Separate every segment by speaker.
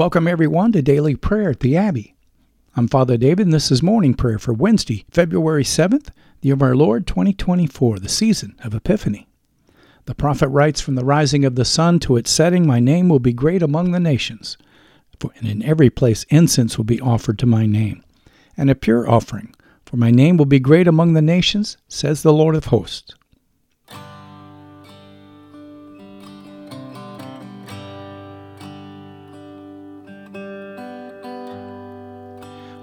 Speaker 1: Welcome, everyone, to Daily Prayer at the Abbey. I'm Father David, and this is morning prayer for Wednesday, February 7th, the year of our Lord 2024, the season of Epiphany. The prophet writes, From the rising of the sun to its setting, my name will be great among the nations. And in every place incense will be offered to my name, and a pure offering. For my name will be great among the nations, says the Lord of hosts.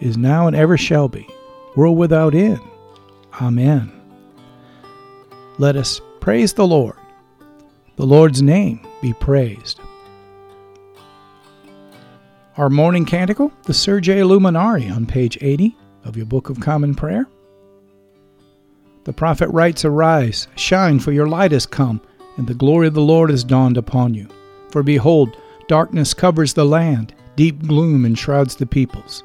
Speaker 1: is now and ever shall be, world without end. Amen. Let us praise the Lord. The Lord's name be praised. Our morning canticle, the Surge Illuminare, on page 80 of your Book of Common Prayer. The prophet writes, Arise, shine, for your light has come, and the glory of the Lord has dawned upon you. For behold, darkness covers the land, deep gloom enshrouds the peoples.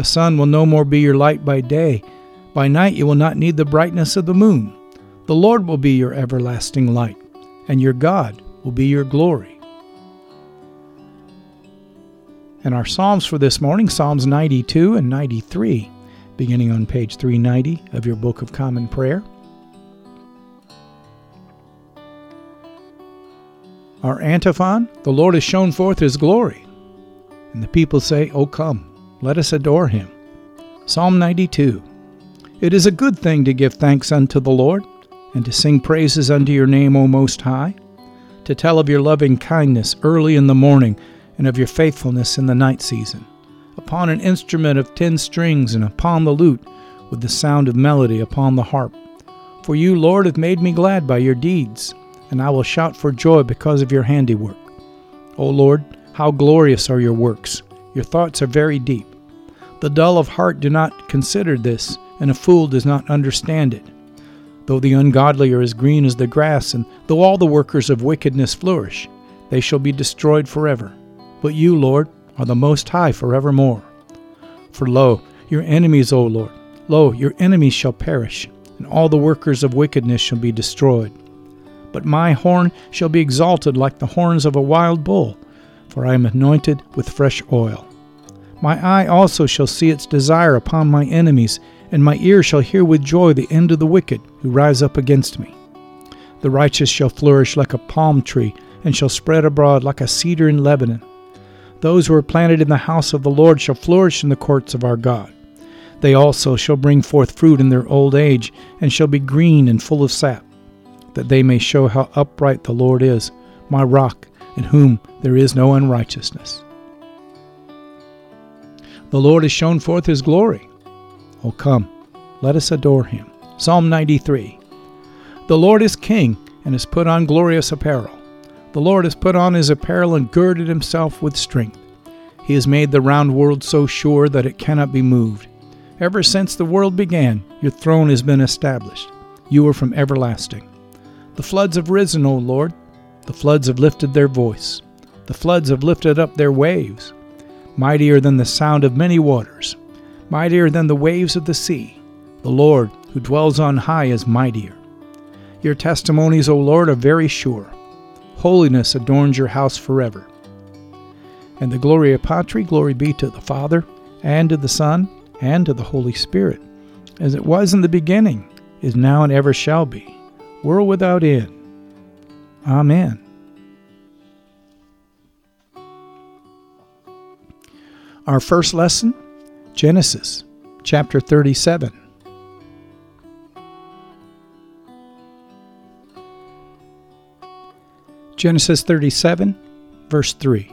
Speaker 1: The sun will no more be your light by day. By night you will not need the brightness of the moon. The Lord will be your everlasting light, and your God will be your glory. And our Psalms for this morning, Psalms 92 and 93, beginning on page 390 of your Book of Common Prayer. Our antiphon, the Lord has shown forth his glory. And the people say, O come. Let us adore him. Psalm 92 It is a good thing to give thanks unto the Lord, and to sing praises unto your name, O Most High, to tell of your loving kindness early in the morning, and of your faithfulness in the night season, upon an instrument of ten strings, and upon the lute, with the sound of melody upon the harp. For you, Lord, have made me glad by your deeds, and I will shout for joy because of your handiwork. O Lord, how glorious are your works! Your thoughts are very deep. The dull of heart do not consider this, and a fool does not understand it. Though the ungodly are as green as the grass, and though all the workers of wickedness flourish, they shall be destroyed forever. But you, Lord, are the Most High forevermore. For lo, your enemies, O Lord, lo, your enemies shall perish, and all the workers of wickedness shall be destroyed. But my horn shall be exalted like the horns of a wild bull, for I am anointed with fresh oil. My eye also shall see its desire upon my enemies, and my ear shall hear with joy the end of the wicked who rise up against me. The righteous shall flourish like a palm tree, and shall spread abroad like a cedar in Lebanon. Those who are planted in the house of the Lord shall flourish in the courts of our God. They also shall bring forth fruit in their old age, and shall be green and full of sap, that they may show how upright the Lord is, my rock, in whom there is no unrighteousness. The Lord has shown forth his glory. Oh, come, let us adore him. Psalm 93 The Lord is king, and has put on glorious apparel. The Lord has put on his apparel and girded himself with strength. He has made the round world so sure that it cannot be moved. Ever since the world began, your throne has been established. You are from everlasting. The floods have risen, O Lord. The floods have lifted their voice. The floods have lifted up their waves. Mightier than the sound of many waters, mightier than the waves of the sea. The Lord, who dwells on high, is mightier. Your testimonies, O Lord, are very sure. Holiness adorns your house forever. And the Gloria Patri, glory be to the Father, and to the Son, and to the Holy Spirit, as it was in the beginning, is now, and ever shall be, world without end. Amen. Our first lesson Genesis chapter 37. Genesis 37, verse 3.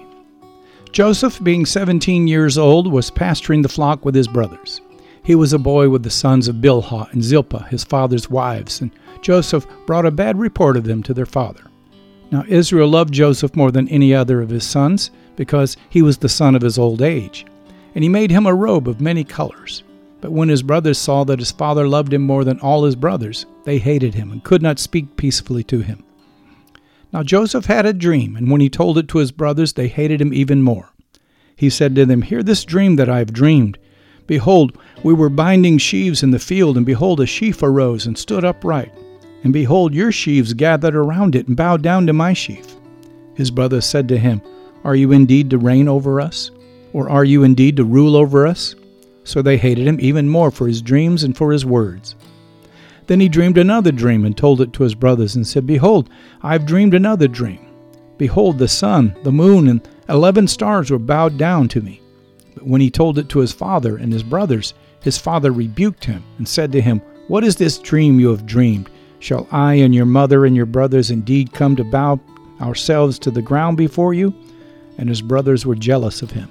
Speaker 1: Joseph, being seventeen years old, was pasturing the flock with his brothers. He was a boy with the sons of Bilhah and Zilpah, his father's wives, and Joseph brought a bad report of them to their father. Now Israel loved Joseph more than any other of his sons, because he was the son of his old age. And he made him a robe of many colors. But when his brothers saw that his father loved him more than all his brothers, they hated him and could not speak peacefully to him. Now Joseph had a dream, and when he told it to his brothers, they hated him even more. He said to them, Hear this dream that I have dreamed. Behold, we were binding sheaves in the field, and behold, a sheaf arose and stood upright. And behold, your sheaves gathered around it and bowed down to my sheaf. His brothers said to him, Are you indeed to reign over us? Or are you indeed to rule over us? So they hated him even more for his dreams and for his words. Then he dreamed another dream and told it to his brothers and said, Behold, I have dreamed another dream. Behold, the sun, the moon, and eleven stars were bowed down to me. But when he told it to his father and his brothers, his father rebuked him and said to him, What is this dream you have dreamed? Shall I and your mother and your brothers indeed come to bow ourselves to the ground before you? And his brothers were jealous of him.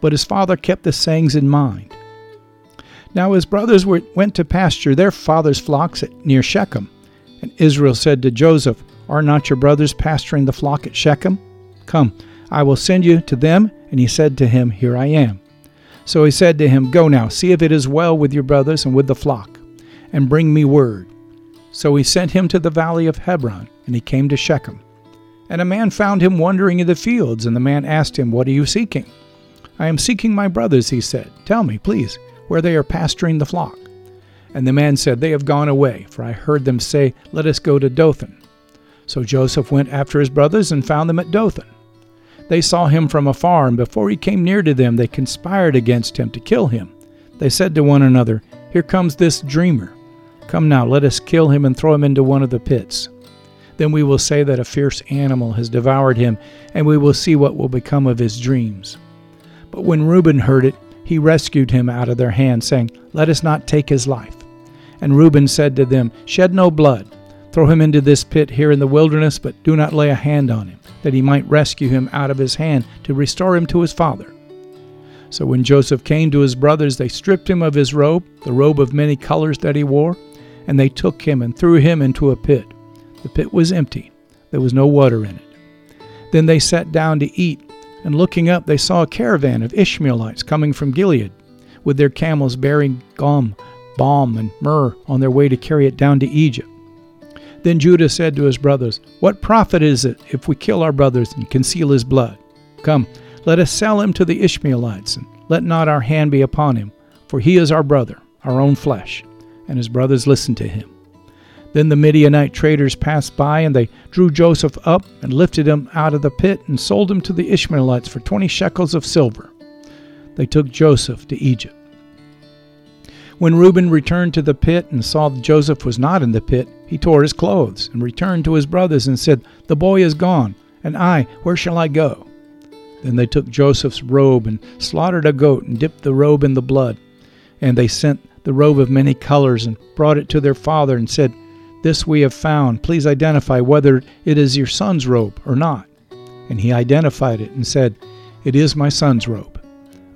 Speaker 1: But his father kept the sayings in mind. Now his brothers were, went to pasture their father's flocks at, near Shechem. And Israel said to Joseph, Are not your brothers pasturing the flock at Shechem? Come, I will send you to them. And he said to him, Here I am. So he said to him, Go now, see if it is well with your brothers and with the flock, and bring me word. So he sent him to the valley of Hebron, and he came to Shechem. And a man found him wandering in the fields, and the man asked him, What are you seeking? I am seeking my brothers, he said. Tell me, please, where they are pasturing the flock. And the man said, They have gone away, for I heard them say, Let us go to Dothan. So Joseph went after his brothers and found them at Dothan. They saw him from afar, and before he came near to them, they conspired against him to kill him. They said to one another, Here comes this dreamer. Come now, let us kill him and throw him into one of the pits. Then we will say that a fierce animal has devoured him, and we will see what will become of his dreams. But when Reuben heard it, he rescued him out of their hands, saying, Let us not take his life. And Reuben said to them, Shed no blood. Throw him into this pit here in the wilderness, but do not lay a hand on him, that he might rescue him out of his hand to restore him to his father. So when Joseph came to his brothers, they stripped him of his robe, the robe of many colors that he wore, and they took him and threw him into a pit. The pit was empty, there was no water in it. Then they sat down to eat and looking up, they saw a caravan of Ishmaelites coming from Gilead, with their camels bearing gum, balm, and myrrh on their way to carry it down to Egypt. Then Judah said to his brothers, What profit is it if we kill our brothers and conceal his blood? Come, let us sell him to the Ishmaelites, and let not our hand be upon him, for he is our brother, our own flesh. And his brothers listened to him. Then the Midianite traders passed by, and they drew Joseph up and lifted him out of the pit and sold him to the Ishmaelites for twenty shekels of silver. They took Joseph to Egypt. When Reuben returned to the pit and saw that Joseph was not in the pit, he tore his clothes and returned to his brothers and said, The boy is gone, and I, where shall I go? Then they took Joseph's robe and slaughtered a goat and dipped the robe in the blood. And they sent the robe of many colors and brought it to their father and said, This we have found. Please identify whether it is your son's robe or not. And he identified it and said, It is my son's robe.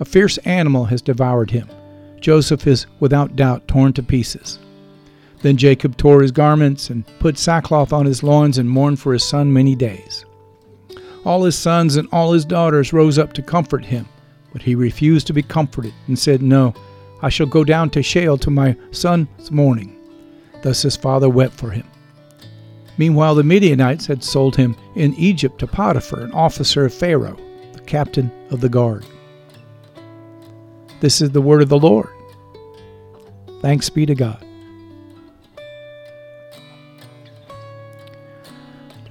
Speaker 1: A fierce animal has devoured him. Joseph is without doubt torn to pieces. Then Jacob tore his garments and put sackcloth on his loins and mourned for his son many days. All his sons and all his daughters rose up to comfort him, but he refused to be comforted and said, No, I shall go down to Sheol to my son's mourning. Thus his father wept for him. Meanwhile, the Midianites had sold him in Egypt to Potiphar, an officer of Pharaoh, the captain of the guard. This is the word of the Lord. Thanks be to God.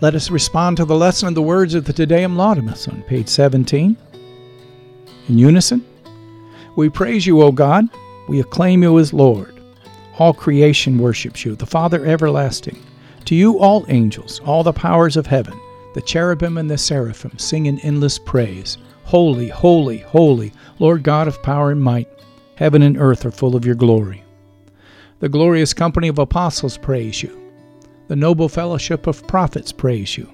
Speaker 1: Let us respond to the lesson of the words of the Te Deum Laudamus on page 17. In unison, we praise you, O God. We acclaim you as Lord. All creation worships you, the Father everlasting. To you, all angels, all the powers of heaven, the cherubim and the seraphim sing in endless praise. Holy, holy, holy, Lord God of power and might. Heaven and earth are full of your glory. The glorious company of apostles praise you. The noble fellowship of prophets praise you.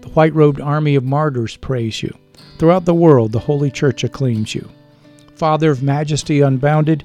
Speaker 1: The white robed army of martyrs praise you. Throughout the world, the Holy Church acclaims you. Father of majesty unbounded,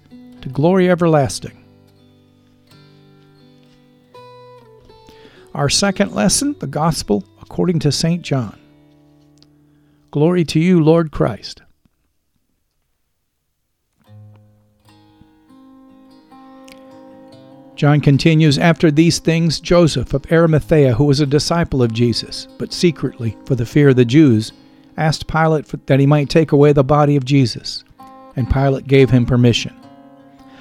Speaker 1: to glory everlasting. Our second lesson, the Gospel according to St. John. Glory to you, Lord Christ. John continues After these things, Joseph of Arimathea, who was a disciple of Jesus, but secretly for the fear of the Jews, asked Pilate that he might take away the body of Jesus and Pilate gave him permission.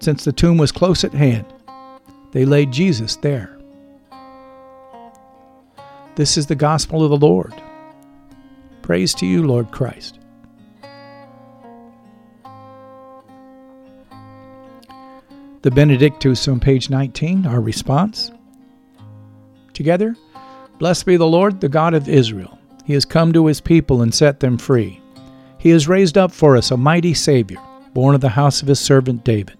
Speaker 1: since the tomb was close at hand, they laid Jesus there. This is the gospel of the Lord. Praise to you, Lord Christ. The Benedictus on page 19, our response. Together, blessed be the Lord, the God of Israel. He has come to his people and set them free. He has raised up for us a mighty Savior, born of the house of his servant David.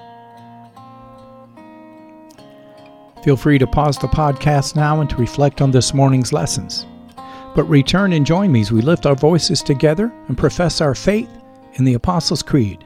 Speaker 1: Feel free to pause the podcast now and to reflect on this morning's lessons. But return and join me as we lift our voices together and profess our faith in the Apostles' Creed.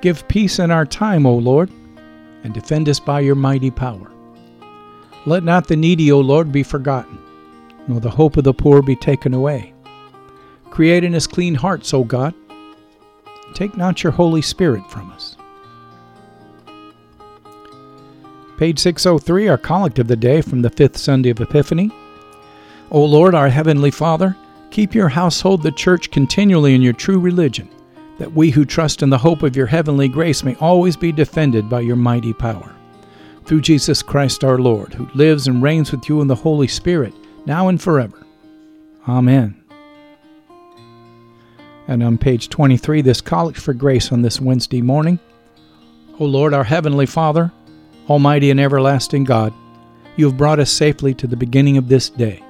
Speaker 1: Give peace in our time, O Lord, and defend us by your mighty power. Let not the needy, O Lord, be forgotten, nor the hope of the poor be taken away. Create in us clean hearts, O God. Take not your Holy Spirit from us. Page 603, our collect of the day from the fifth Sunday of Epiphany. O Lord, our heavenly Father, keep your household, the church, continually in your true religion that we who trust in the hope of your heavenly grace may always be defended by your mighty power. Through Jesus Christ our Lord, who lives and reigns with you in the Holy Spirit, now and forever. Amen. And on page 23, this Collect for Grace on this Wednesday morning. O Lord, our Heavenly Father, Almighty and everlasting God, you have brought us safely to the beginning of this day.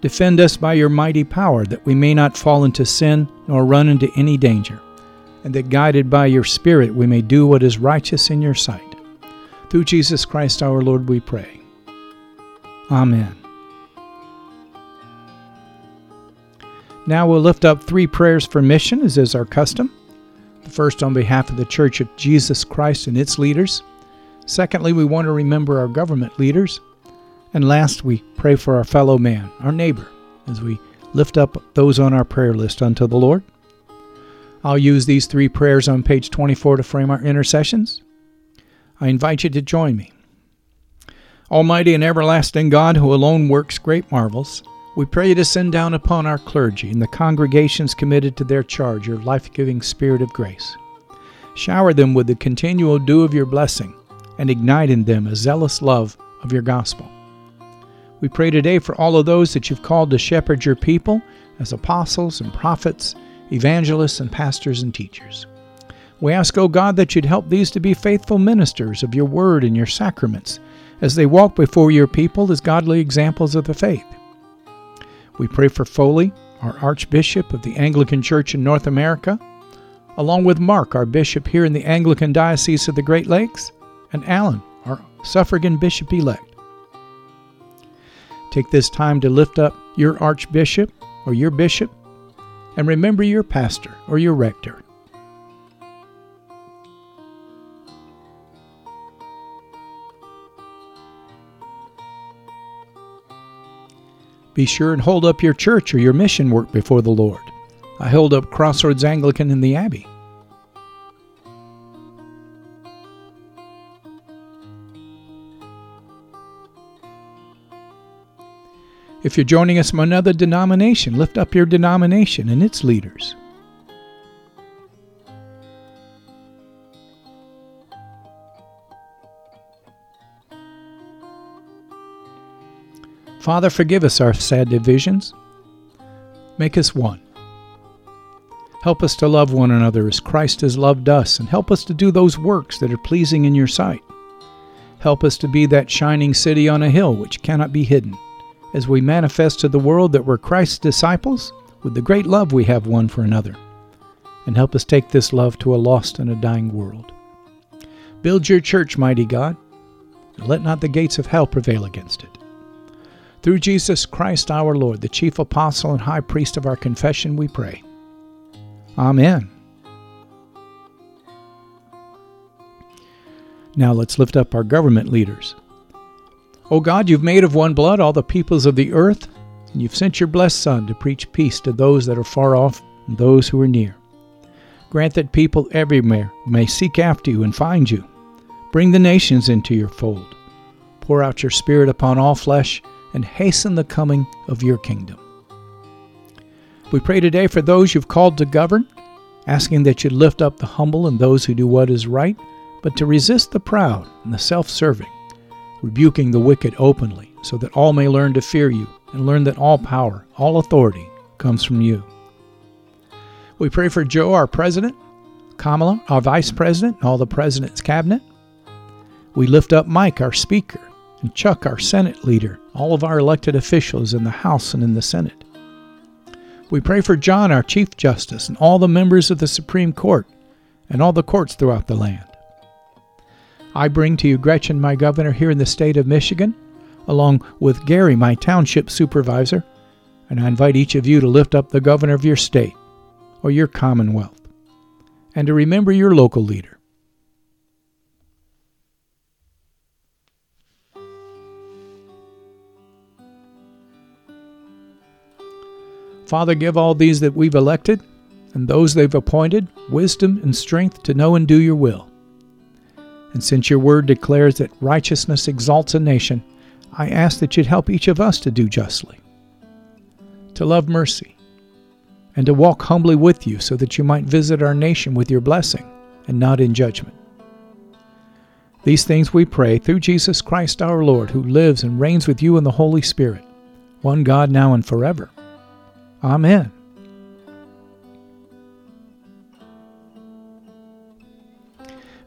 Speaker 1: Defend us by your mighty power that we may not fall into sin nor run into any danger and that guided by your Spirit we may do what is righteous in your sight. Through Jesus Christ our Lord we pray. Amen. Now we'll lift up three prayers for mission, as is our custom. The first on behalf of the Church of Jesus Christ and its leaders. Secondly, we want to remember our government leaders. And last, we pray for our fellow man, our neighbor, as we lift up those on our prayer list unto the Lord. I'll use these three prayers on page 24 to frame our intercessions. I invite you to join me. Almighty and everlasting God, who alone works great marvels, we pray you to send down upon our clergy and the congregations committed to their charge your life giving spirit of grace. Shower them with the continual dew of your blessing and ignite in them a zealous love of your gospel. We pray today for all of those that you've called to shepherd your people as apostles and prophets evangelists, and pastors and teachers. We ask, O God, that you'd help these to be faithful ministers of your word and your sacraments as they walk before your people as godly examples of the faith. We pray for Foley, our Archbishop of the Anglican Church in North America, along with Mark, our Bishop here in the Anglican Diocese of the Great Lakes, and Alan, our suffragan Bishop elect. Take this time to lift up your Archbishop or your Bishop and remember your pastor or your rector. Be sure and hold up your church or your mission work before the Lord. I hold up Crossroads Anglican in the Abbey. If you're joining us from another denomination, lift up your denomination and its leaders. Father, forgive us our sad divisions. Make us one. Help us to love one another as Christ has loved us, and help us to do those works that are pleasing in your sight. Help us to be that shining city on a hill which cannot be hidden as we manifest to the world that we're Christ's disciples with the great love we have one for another. And help us take this love to a lost and a dying world. Build your church, mighty God, and let not the gates of hell prevail against it. Through Jesus Christ our Lord, the chief apostle and high priest of our confession, we pray. Amen. Now let's lift up our government leaders. O God, you've made of one blood all the peoples of the earth, and you've sent your blessed Son to preach peace to those that are far off and those who are near. Grant that people everywhere may seek after you and find you. Bring the nations into your fold. Pour out your Spirit upon all flesh and hasten the coming of your kingdom. We pray today for those you've called to govern, asking that you lift up the humble and those who do what is right, but to resist the proud and the self serving, rebuking the wicked openly, so that all may learn to fear you and learn that all power, all authority comes from you. We pray for Joe, our president, Kamala, our vice president, and all the president's cabinet. We lift up Mike, our speaker, and Chuck, our Senate leader, all of our elected officials in the House and in the Senate. We pray for John, our Chief Justice, and all the members of the Supreme Court and all the courts throughout the land. I bring to you Gretchen, my governor here in the state of Michigan, along with Gary, my township supervisor, and I invite each of you to lift up the governor of your state or your commonwealth and to remember your local leader. Father, give all these that we've elected and those they've appointed wisdom and strength to know and do your will. And since your word declares that righteousness exalts a nation, I ask that you'd help each of us to do justly, to love mercy, and to walk humbly with you so that you might visit our nation with your blessing and not in judgment. These things we pray through Jesus Christ our Lord, who lives and reigns with you in the Holy Spirit, one God now and forever. Amen.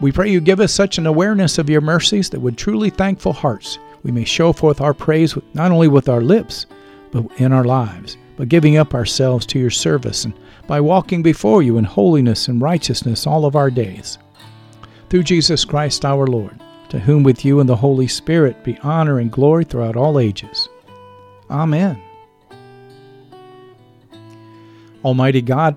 Speaker 1: We pray you give us such an awareness of your mercies that with truly thankful hearts we may show forth our praise not only with our lips, but in our lives, by giving up ourselves to your service and by walking before you in holiness and righteousness all of our days. Through Jesus Christ our Lord, to whom with you and the Holy Spirit be honor and glory throughout all ages. Amen. Almighty God,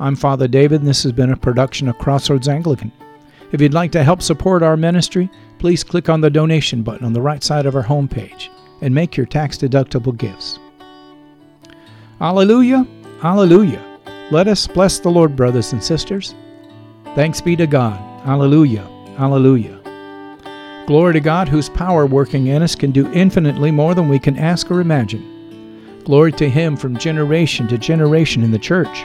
Speaker 1: I'm Father David, and this has been a production of Crossroads Anglican. If you'd like to help support our ministry, please click on the donation button on the right side of our homepage and make your tax deductible gifts. Alleluia! Alleluia! Let us bless the Lord, brothers and sisters. Thanks be to God. Alleluia! Alleluia! Glory to God, whose power working in us can do infinitely more than we can ask or imagine. Glory to Him from generation to generation in the church